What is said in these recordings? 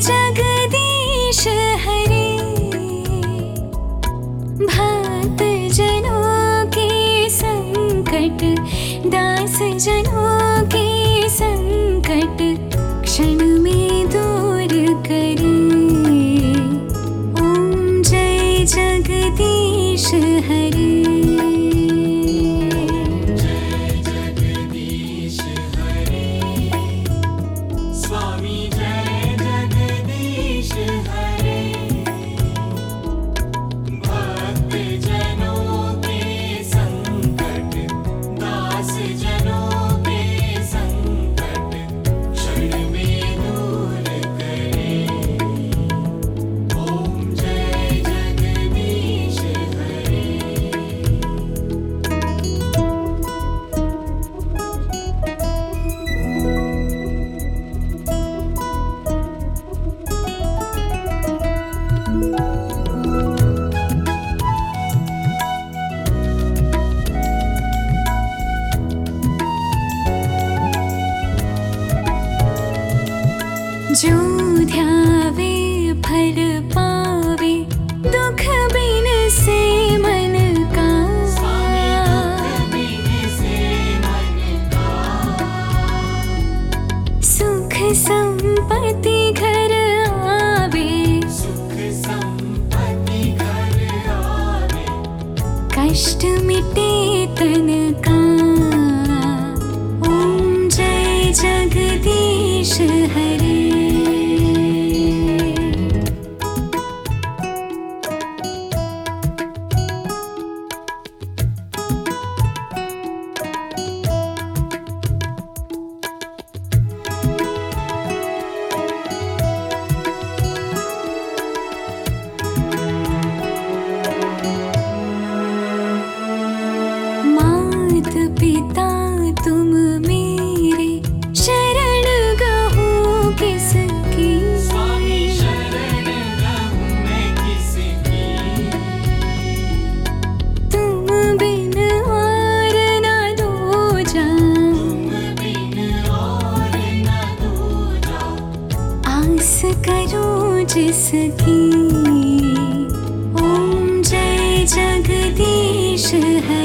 जग कष्ट मिटे तन का। ॐ जय जगदीश हरि। 是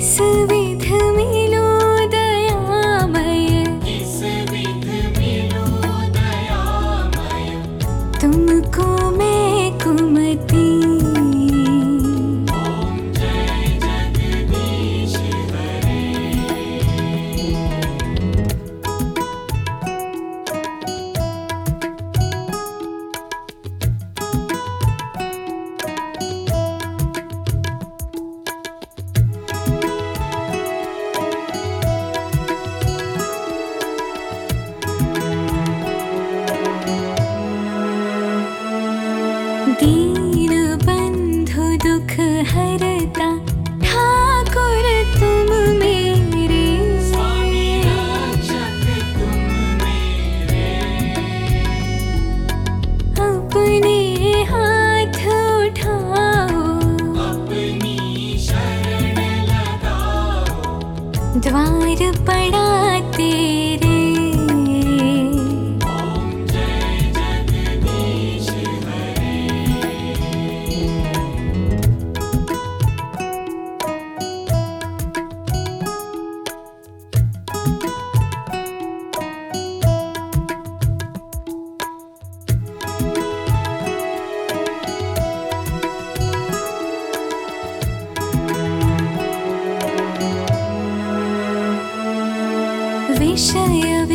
இயேசுவே द्वार पड़ा तेरे विषय